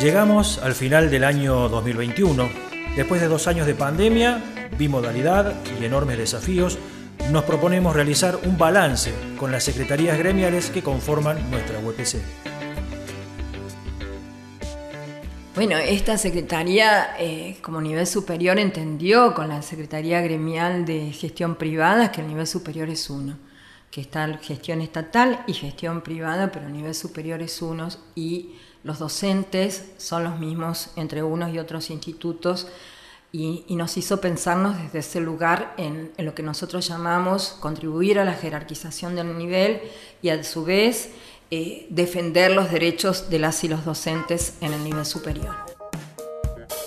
Llegamos al final del año 2021. Después de dos años de pandemia, bimodalidad y enormes desafíos, nos proponemos realizar un balance con las secretarías gremiales que conforman nuestra UPC. Bueno, esta secretaría eh, como nivel superior entendió con la Secretaría Gremial de Gestión Privada que el nivel superior es uno, que está gestión estatal y gestión privada, pero el nivel superior es uno y los docentes son los mismos entre unos y otros institutos y, nos hizo pensarnos desde ese lugar en, lo que nosotros llamamos contribuir a la jerarquización del nivel y a su vez eh, defender los derechos de las y los docentes en el nivel superior.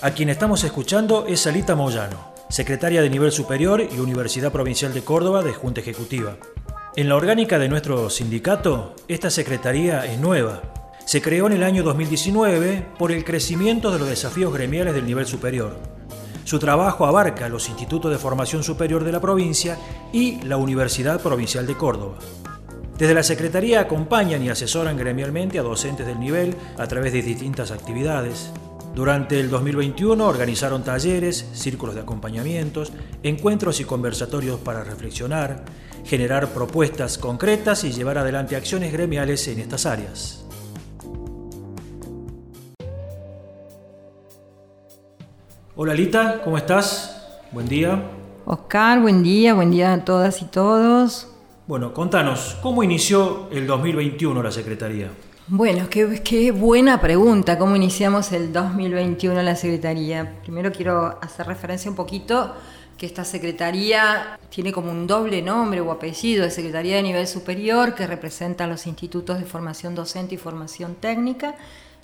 A quien estamos escuchando es Salita Moyano, secretaria de nivel superior y Universidad Provincial de Córdoba de Junta Ejecutiva. En la orgánica de nuestro sindicato, esta secretaría es nueva. Se creó en el año 2019 por el crecimiento de los desafíos gremiales del nivel superior su trabajo abarca los institutos de formación superior de la provincia y la Universidad Provincial de Córdoba. Desde la Secretaría acompañan y asesoran gremialmente a docentes del nivel a través de distintas actividades. Durante el 2021 organizaron talleres, círculos de acompañamientos, encuentros y conversatorios para reflexionar, generar propuestas concretas y llevar adelante acciones gremiales en estas áreas. Hola Lita, ¿cómo estás? Buen día. Oscar, buen día, buen día a todas y todos. Bueno, contanos, ¿cómo inició el 2021 la Secretaría? Bueno, qué, qué, buena pregunta, ¿cómo iniciamos el 2021 la Secretaría? Primero quiero hacer referencia un poquito que esta Secretaría tiene como un doble nombre o apellido de Secretaría de Nivel Superior que representa a los institutos de formación docente y formación técnica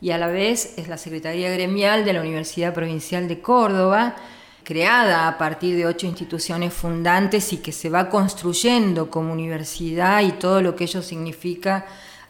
y a la vez es la Secretaría Gremial de la Universidad Provincial de Córdoba, creada a partir de ocho instituciones fundantes y que se va construyendo como universidad y todo lo que ello significa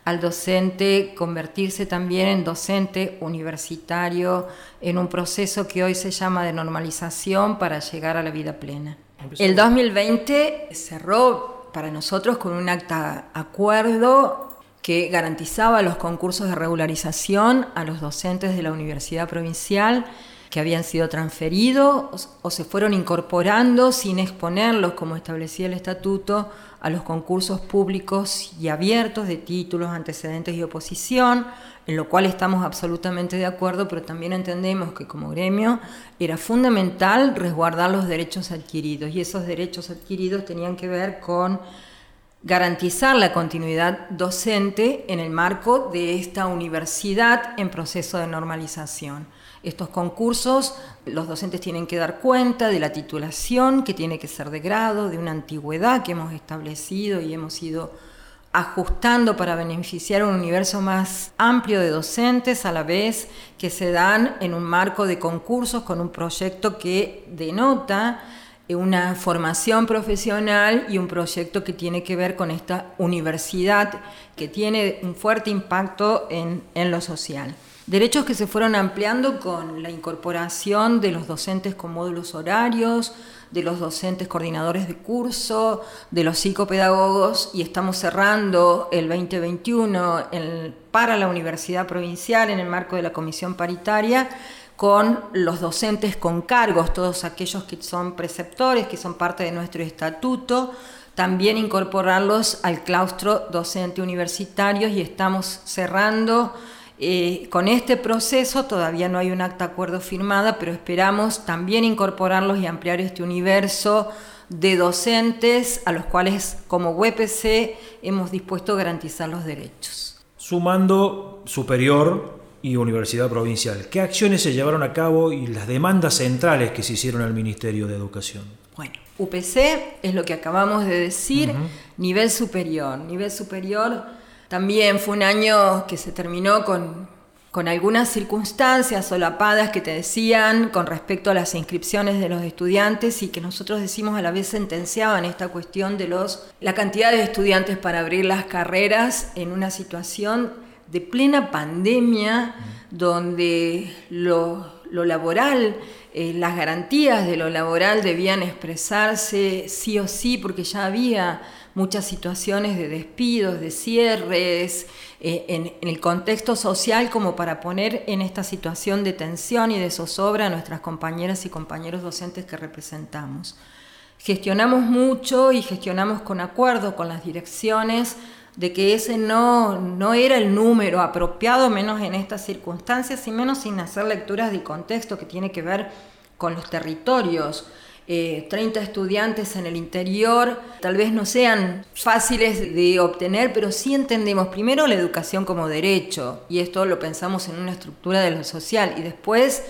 al docente convertirse también en docente universitario en un proceso que hoy se llama de normalización para llegar a la vida plena. El 2020 cerró para nosotros con un acta acuerdo que garantizaba los concursos de regularización a los docentes de la Universidad Provincial que habían sido transferidos o se fueron incorporando sin exponerlos, como establecía el estatuto, a los concursos públicos y abiertos de títulos, antecedentes y oposición, en lo cual estamos absolutamente de acuerdo, pero también entendemos que como gremio era fundamental resguardar los derechos adquiridos y esos derechos adquiridos tenían que ver con garantizar la continuidad docente en el marco de esta universidad en proceso de normalización. Estos concursos, los docentes tienen que dar cuenta de la titulación, que tiene que ser de grado, de una antigüedad que hemos establecido y hemos ido ajustando para beneficiar un universo más amplio de docentes a la vez que se dan en un marco de concursos con un proyecto que denota una formación profesional y un proyecto que tiene que ver con esta universidad que tiene un fuerte impacto en, lo social. Derechos que se fueron ampliando con la incorporación de los docentes con módulos horarios, de los docentes coordinadores de curso, de los psicopedagogos y estamos cerrando el 2021 para la Universidad Provincial en el marco de la Comisión Paritaria con los docentes con cargos, todos aquellos que son preceptores, que son parte de nuestro estatuto, también incorporarlos al claustro docente universitario y estamos cerrando eh, con este proceso, todavía no hay un acta acuerdo firmada, pero esperamos también incorporarlos y ampliar este universo de docentes a los cuales como UPC hemos dispuesto garantizar los derechos. Sumando superior y Universidad Provincial. ¿Qué acciones se llevaron a cabo y las demandas centrales que se hicieron al Ministerio de Educación? Bueno, UPC es lo que acabamos de decir, nivel superior. Nivel superior también fue un año que se terminó con, con algunas circunstancias solapadas que te decían con respecto a las inscripciones de los estudiantes y que nosotros decimos a la vez sentenciaban esta cuestión de los la cantidad de estudiantes para abrir las carreras en una situación de plena pandemia, donde lo, laboral, eh, las garantías de lo laboral debían expresarse sí o sí, porque ya había muchas situaciones de despidos, de cierres, eh, en, el contexto social como para poner en esta situación de tensión y de zozobra a nuestras compañeras y compañeros docentes que representamos. Gestionamos mucho y gestionamos con acuerdo con las direcciones de que ese no, no era el número apropiado, menos en estas circunstancias y menos sin hacer lecturas de contexto que tiene que ver con los territorios. 30 eh, estudiantes en el interior, tal vez no sean fáciles de obtener, pero sí entendemos primero la educación como derecho, y esto lo pensamos en una estructura de lo social, y después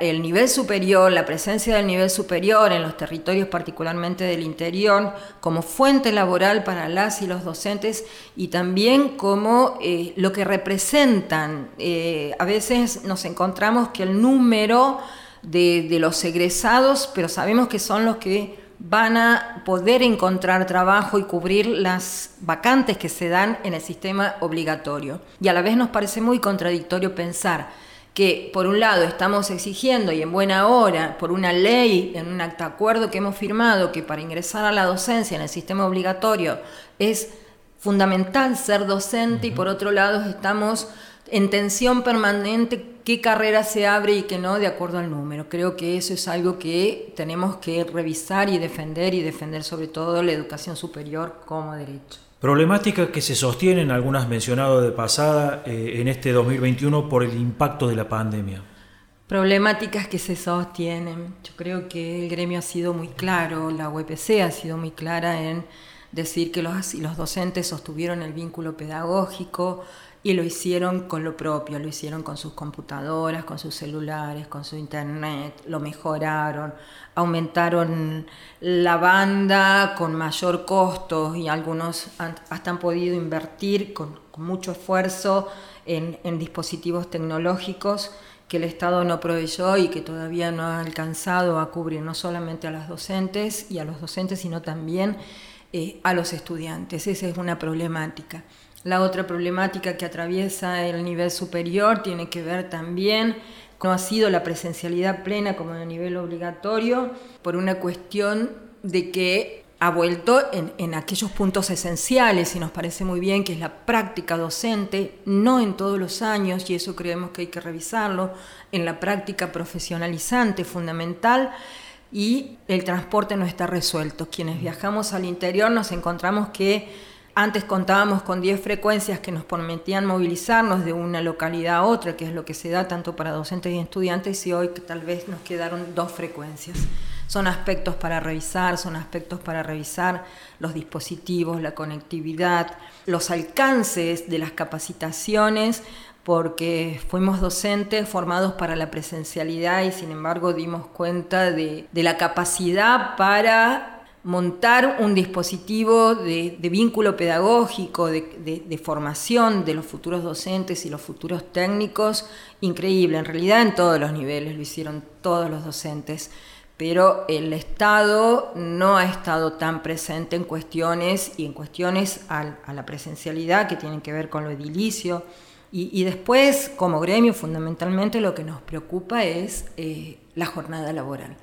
el nivel superior, la presencia del nivel superior en los territorios particularmente del interior, como fuente laboral para las y los docentes y también como eh, lo que representan. Eh, a veces nos encontramos que el número de, los egresados, pero sabemos que son los que van a poder encontrar trabajo y cubrir las vacantes que se dan en el sistema obligatorio. Y a la vez nos parece muy contradictorio pensar que por un lado estamos exigiendo y en buena hora por una ley, en un acta acuerdo que hemos firmado, que para ingresar a la docencia en el sistema obligatorio es fundamental ser docente y por otro lado estamos en tensión permanente qué carrera se abre y qué no de acuerdo al número. Creo que eso es algo que tenemos que revisar y defender y defender sobre todo la educación superior como derecho. Problemáticas que se sostienen, algunas mencionadas de pasada, eh, en este 2021 por el impacto de la pandemia. Problemáticas que se sostienen. Yo creo que el gremio ha sido muy claro, la UPC ha sido muy clara en decir que los, los docentes sostuvieron el vínculo pedagógico, y lo hicieron con lo propio, lo hicieron con sus computadoras, con sus celulares, con su internet, lo mejoraron, aumentaron la banda con mayor costo y algunos hasta han podido invertir con, mucho esfuerzo en, en, dispositivos tecnológicos que el Estado no proveyó y que todavía no ha alcanzado a cubrir no solamente a los docentes y a los docentes, sino también eh, a los estudiantes. Esa es una problemática. La otra problemática que atraviesa el nivel superior tiene que ver también con ha sido la presencialidad plena como en el nivel obligatorio por una cuestión de que ha vuelto en, aquellos puntos esenciales y nos parece muy bien que es la práctica docente, no en todos los años, y eso creemos que hay que revisarlo, en la práctica profesionalizante fundamental, y el transporte no está resuelto. Quienes viajamos al interior nos encontramos que antes contábamos con 10 frecuencias que nos permitían movilizarnos de una localidad a otra, que es lo que se da tanto para docentes y estudiantes, y hoy tal vez nos quedaron dos frecuencias. Son aspectos para revisar, son aspectos para revisar los dispositivos, la conectividad, los alcances de las capacitaciones, porque fuimos docentes formados para la presencialidad y sin embargo dimos cuenta de, de la capacidad para montar un dispositivo de, vínculo pedagógico, de, formación de los futuros docentes y los futuros técnicos, increíble. En realidad en todos los niveles lo hicieron todos los docentes, pero el Estado no ha estado tan presente en cuestiones y en cuestiones a, la presencialidad que tienen que ver con lo edilicio. Y, después, como gremio, fundamentalmente lo que nos preocupa es eh, la jornada laboral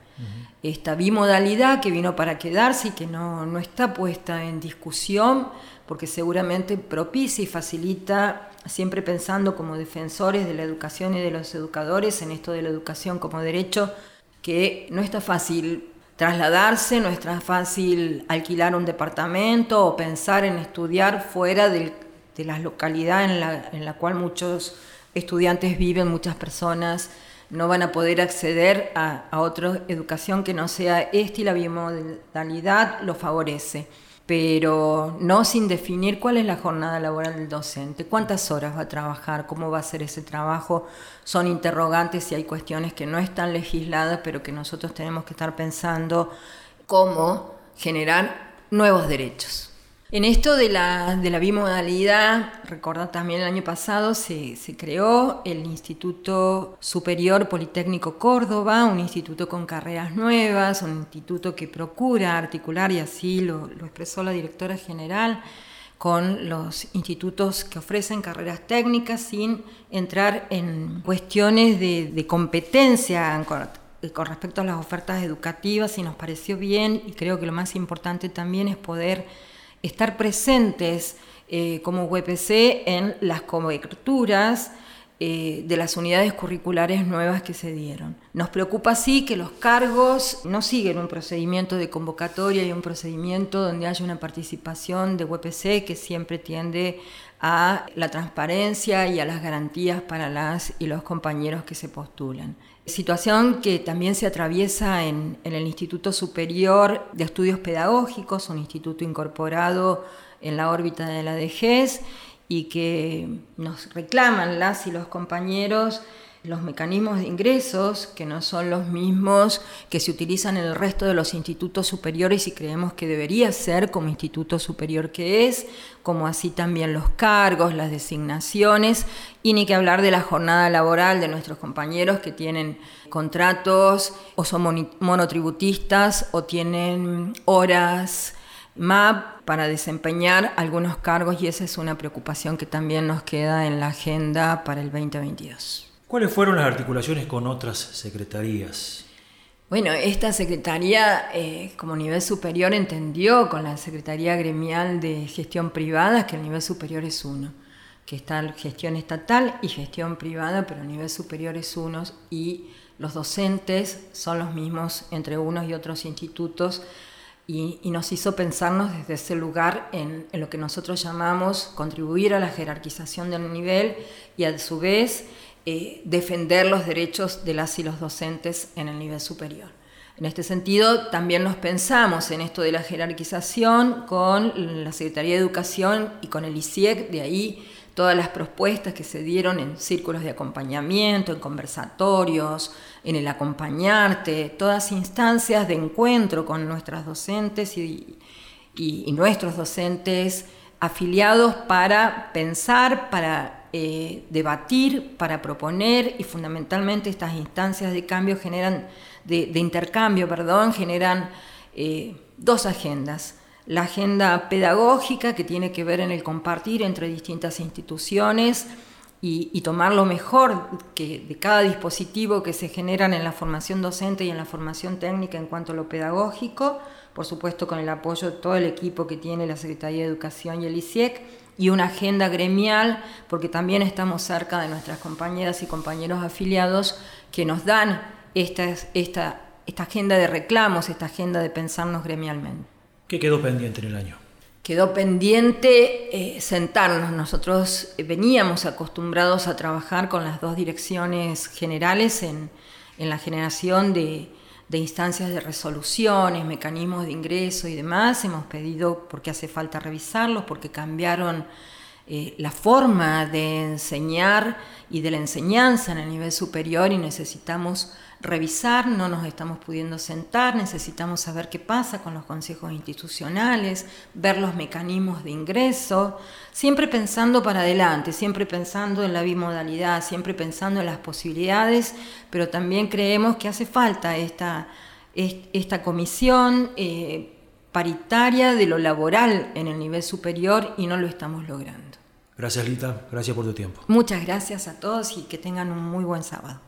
esta bimodalidad que vino para quedarse y que no, no está puesta en discusión, porque seguramente propicia y facilita, siempre pensando como defensores de la educación y de los educadores en esto de la educación como derecho, que no está fácil trasladarse, no está fácil alquilar un departamento o pensar en estudiar fuera de la localidad en la, en la cual muchos estudiantes viven, muchas personas no van a poder acceder a, otra educación que no sea esta y la bimodalidad lo favorece, pero no sin definir cuál es la jornada laboral del docente, cuántas horas va a trabajar, cómo va a ser ese trabajo, son interrogantes y hay cuestiones que no están legisladas, pero que nosotros tenemos que estar pensando cómo generar nuevos derechos. En esto de la, de la bimodalidad, recordad también el año pasado se, creó el Instituto Superior Politécnico Córdoba, un instituto con carreras nuevas, un instituto que procura articular, y así lo, expresó la directora general, con los institutos que ofrecen carreras técnicas sin entrar en cuestiones de, de competencia con respecto a las ofertas educativas y nos pareció bien y creo que lo más importante también es poder estar presentes eh, como UPC en las coberturas eh, de las unidades curriculares nuevas que se dieron. Nos preocupa sí que los cargos no siguen un procedimiento de convocatoria y un procedimiento donde haya una participación de UPC que siempre tiende a la transparencia y a las garantías para las y los compañeros que se postulan. Situación que también se atraviesa en, en el Instituto Superior de Estudios Pedagógicos, un instituto incorporado en la órbita de la DGES y que nos reclaman las y los compañeros los mecanismos de ingresos, que no son los mismos que se utilizan en el resto de los institutos superiores y creemos que debería ser como instituto superior que es, como así también los cargos, las designaciones, y ni que hablar de la jornada laboral de nuestros compañeros que tienen contratos o son monotributistas o tienen horas MAP para desempeñar algunos cargos y esa es una preocupación que también nos queda en la agenda para el 2022. ¿Cuáles fueron las articulaciones con otras secretarías? Bueno, esta secretaría eh, como nivel superior entendió con la Secretaría Gremial de Gestión Privada que el nivel superior es uno, que está gestión estatal y gestión privada, pero el nivel superior es uno y los docentes son los mismos entre unos y otros institutos y, nos hizo pensarnos desde ese lugar en, lo que nosotros llamamos contribuir a la jerarquización del nivel y a su vez eh, defender los derechos de las y los docentes en el nivel superior. En este sentido, también nos pensamos en esto de la jerarquización con la Secretaría de Educación y con el ICIEC, de ahí todas las propuestas que se dieron en círculos de acompañamiento, en conversatorios, en el acompañarte, todas instancias de encuentro con nuestras docentes y, nuestros docentes afiliados para pensar, para eh, debatir, para proponer y fundamentalmente estas instancias de cambio generan, de, intercambio, perdón, generan eh, dos agendas la agenda pedagógica que tiene que ver en el compartir entre distintas instituciones y, tomar lo mejor que, de cada dispositivo que se generan en la formación docente y en la formación técnica en cuanto a lo pedagógico, por supuesto con el apoyo de todo el equipo que tiene la Secretaría de Educación y el ICIEC, y una agenda gremial, porque también estamos cerca de nuestras compañeras y compañeros afiliados que nos dan esta, esta agenda de reclamos, esta agenda de pensarnos gremialmente. ¿Qué quedó pendiente en el año? Quedó pendiente eh, sentarnos. Nosotros eh, veníamos acostumbrados a trabajar con las dos direcciones generales en, la generación de, instancias de resoluciones, mecanismos de ingreso y demás. Hemos pedido porque hace falta revisarlos, porque cambiaron eh, la forma de enseñar y de la enseñanza en el nivel superior y necesitamos revisar, no nos estamos pudiendo sentar, necesitamos saber qué pasa con los consejos institucionales, ver los mecanismos de ingreso, siempre pensando para adelante, siempre pensando en la bimodalidad, siempre pensando en las posibilidades, pero también creemos que hace falta esta, esta comisión eh, paritaria de lo laboral en el nivel superior y no lo estamos logrando. Gracias Lita, gracias por tu tiempo. Muchas gracias a todos y que tengan un muy buen sábado.